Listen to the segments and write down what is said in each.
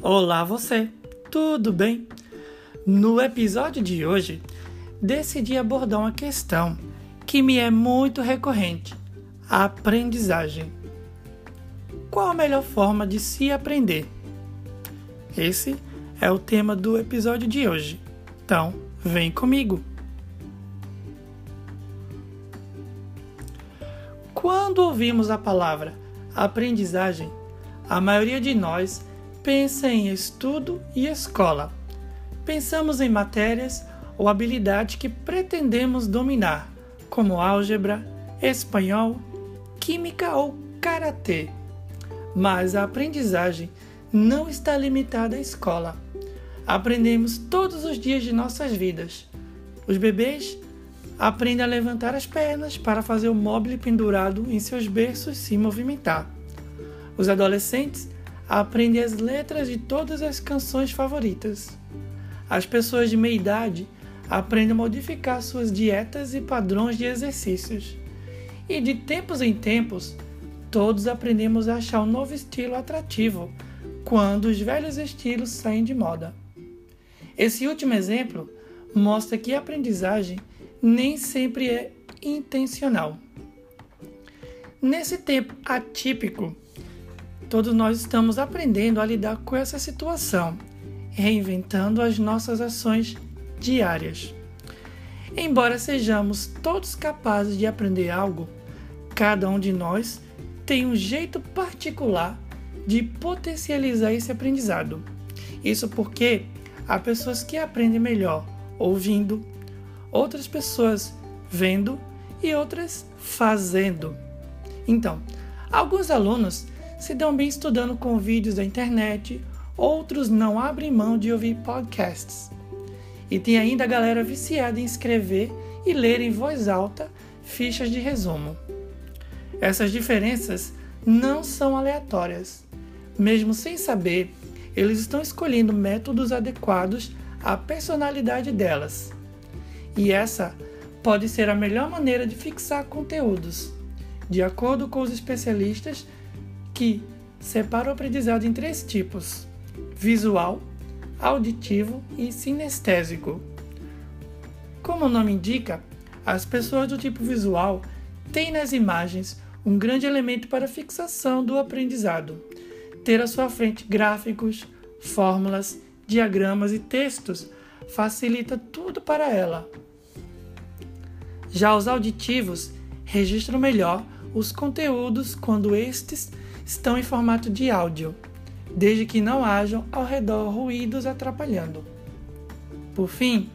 Olá você, tudo bem? No episódio de hoje, decidi abordar uma questão que me é muito recorrente: a aprendizagem. Qual a melhor forma de se aprender? Esse é o tema do episódio de hoje. Então, vem comigo. Quando ouvimos a palavra aprendizagem, a maioria de nós pensa em estudo e escola. Pensamos em matérias ou habilidades que pretendemos dominar, como álgebra, espanhol, química ou karatê. Mas a aprendizagem não está limitada à escola. Aprendemos todos os dias de nossas vidas. Os bebês aprendem a levantar as pernas para fazer o móvel pendurado em seus berços se movimentar. Os adolescentes aprende as letras de todas as canções favoritas. As pessoas de meia idade aprendem a modificar suas dietas e padrões de exercícios. E de tempos em tempos, todos aprendemos a achar um novo estilo atrativo quando os velhos estilos saem de moda. Esse último exemplo mostra que a aprendizagem nem sempre é intencional. Nesse tempo atípico, Todos nós estamos aprendendo a lidar com essa situação, reinventando as nossas ações diárias. Embora sejamos todos capazes de aprender algo, cada um de nós tem um jeito particular de potencializar esse aprendizado. Isso porque há pessoas que aprendem melhor ouvindo, outras pessoas vendo e outras fazendo. Então, alguns alunos se dão bem estudando com vídeos da internet, outros não abrem mão de ouvir podcasts. E tem ainda a galera viciada em escrever e ler em voz alta fichas de resumo. Essas diferenças não são aleatórias. Mesmo sem saber, eles estão escolhendo métodos adequados à personalidade delas. E essa pode ser a melhor maneira de fixar conteúdos. De acordo com os especialistas, que separa o aprendizado em três tipos: visual, auditivo e sinestésico. Como o nome indica, as pessoas do tipo visual têm nas imagens um grande elemento para fixação do aprendizado. Ter à sua frente gráficos, fórmulas, diagramas e textos facilita tudo para ela. Já os auditivos registram melhor os conteúdos quando estes estão em formato de áudio, desde que não hajam ao redor ruídos atrapalhando. Por fim,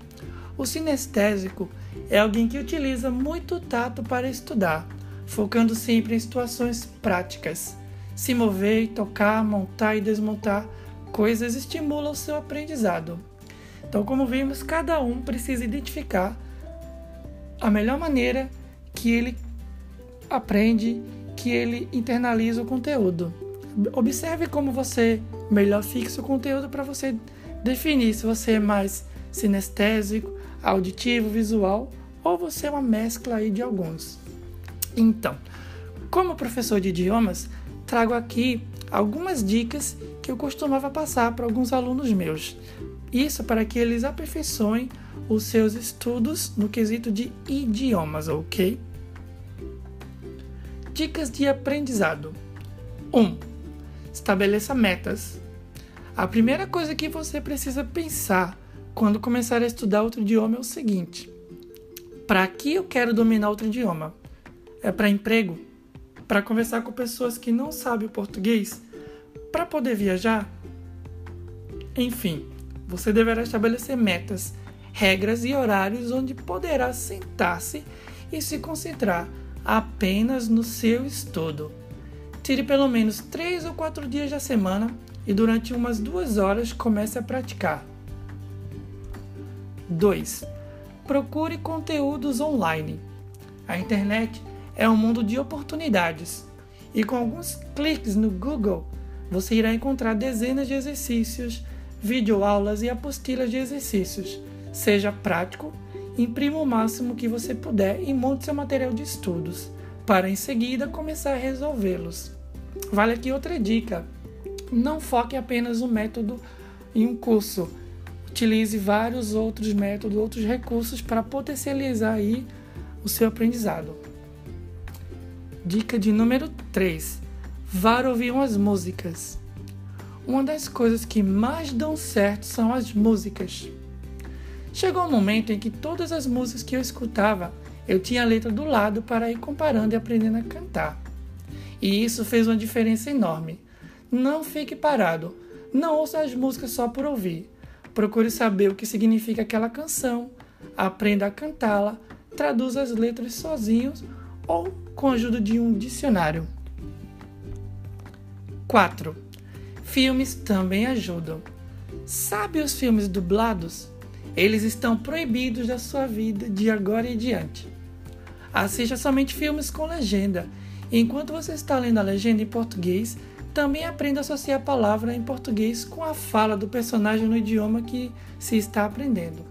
o sinestésico é alguém que utiliza muito tato para estudar, focando sempre em situações práticas. Se mover, tocar, montar e desmontar coisas estimula o seu aprendizado. Então, como vimos, cada um precisa identificar a melhor maneira que ele aprende que ele internaliza o conteúdo. Observe como você melhor fixa o conteúdo para você definir se você é mais sinestésico, auditivo, visual ou você é uma mescla aí de alguns. Então, como professor de idiomas, trago aqui algumas dicas que eu costumava passar para alguns alunos meus. Isso para que eles aperfeiçoem os seus estudos no quesito de idiomas, ok? Dicas de aprendizado: 1. Um, estabeleça metas. A primeira coisa que você precisa pensar quando começar a estudar outro idioma é o seguinte: para que eu quero dominar outro idioma? É para emprego? Para conversar com pessoas que não sabem o português? Para poder viajar? Enfim, você deverá estabelecer metas, regras e horários onde poderá sentar-se e se concentrar apenas no seu estudo. Tire pelo menos 3 ou 4 dias da semana e durante umas duas horas comece a praticar. 2. Procure conteúdos online. A internet é um mundo de oportunidades e com alguns cliques no Google você irá encontrar dezenas de exercícios, videoaulas e apostilas de exercícios. Seja prático imprima o máximo que você puder e monte seu material de estudos, para em seguida começar a resolvê-los. Vale aqui outra dica. não foque apenas um método em um curso. Utilize vários outros métodos, outros recursos para potencializar aí o seu aprendizado. Dica de número 3. Vá ouvir umas músicas. Uma das coisas que mais dão certo são as músicas. Chegou um momento em que todas as músicas que eu escutava, eu tinha a letra do lado para ir comparando e aprendendo a cantar. E isso fez uma diferença enorme. Não fique parado. Não ouça as músicas só por ouvir. Procure saber o que significa aquela canção, aprenda a cantá-la, traduza as letras sozinhos ou com a ajuda de um dicionário. 4. Filmes também ajudam. Sabe os filmes dublados? Eles estão proibidos da sua vida de agora em diante. Assista somente filmes com legenda. Enquanto você está lendo a legenda em português, também aprenda a associar a palavra em português com a fala do personagem no idioma que se está aprendendo.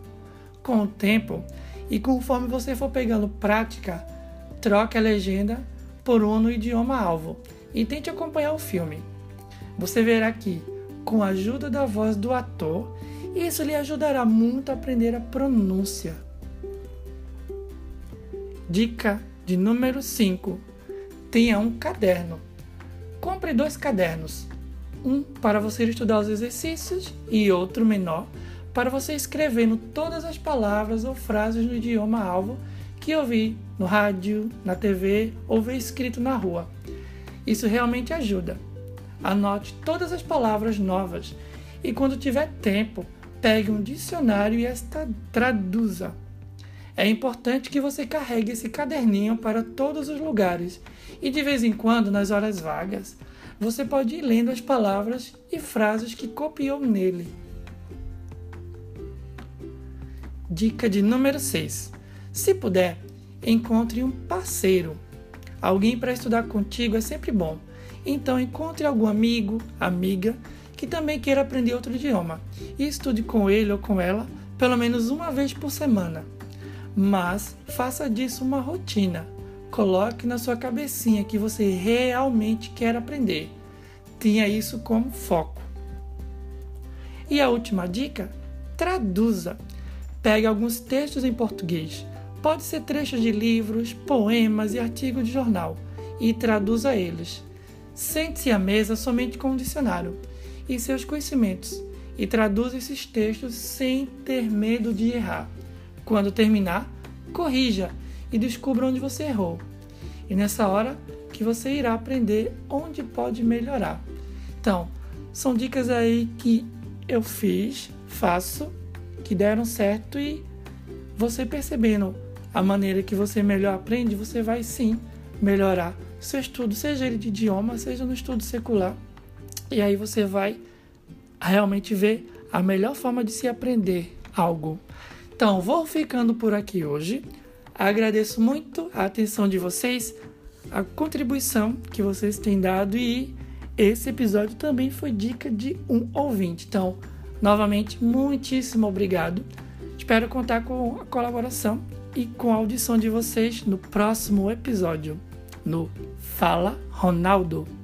Com o tempo e conforme você for pegando prática, troque a legenda por uma no idioma alvo e tente acompanhar o filme. Você verá que, com a ajuda da voz do ator, isso lhe ajudará muito a aprender a pronúncia. Dica de número 5: Tenha um caderno. Compre dois cadernos, um para você estudar os exercícios e outro menor para você escrevendo todas as palavras ou frases no idioma alvo que ouvi no rádio, na TV ou ver escrito na rua. Isso realmente ajuda. Anote todas as palavras novas e quando tiver tempo, pegue um dicionário e esta traduza. É importante que você carregue esse caderninho para todos os lugares e de vez em quando, nas horas vagas, você pode ir lendo as palavras e frases que copiou nele. Dica de número 6. Se puder, encontre um parceiro. Alguém para estudar contigo é sempre bom. Então encontre algum amigo, amiga que também queira aprender outro idioma e estude com ele ou com ela pelo menos uma vez por semana mas faça disso uma rotina. Coloque na sua cabecinha que você realmente quer aprender. Tenha isso como foco. E a última dica: traduza. Pegue alguns textos em português. Pode ser trechos de livros, poemas e artigos de jornal e traduza eles. Sente-se à mesa somente com o dicionário e seus conhecimentos e traduza esses textos sem ter medo de errar. Quando terminar, corrija e descubra onde você errou. E nessa hora que você irá aprender onde pode melhorar. Então, são dicas aí que eu fiz, faço, que deram certo e você percebendo a maneira que você melhor aprende, você vai sim melhorar seu estudo, seja ele de idioma, seja no estudo secular. E aí você vai realmente ver a melhor forma de se aprender algo. Então, vou ficando por aqui hoje. Agradeço muito a atenção de vocês, a contribuição que vocês têm dado e esse episódio também foi dica de um ouvinte. Então, novamente, muitíssimo obrigado. Espero contar com a colaboração e com a audição de vocês no próximo episódio, no Fala Ronaldo.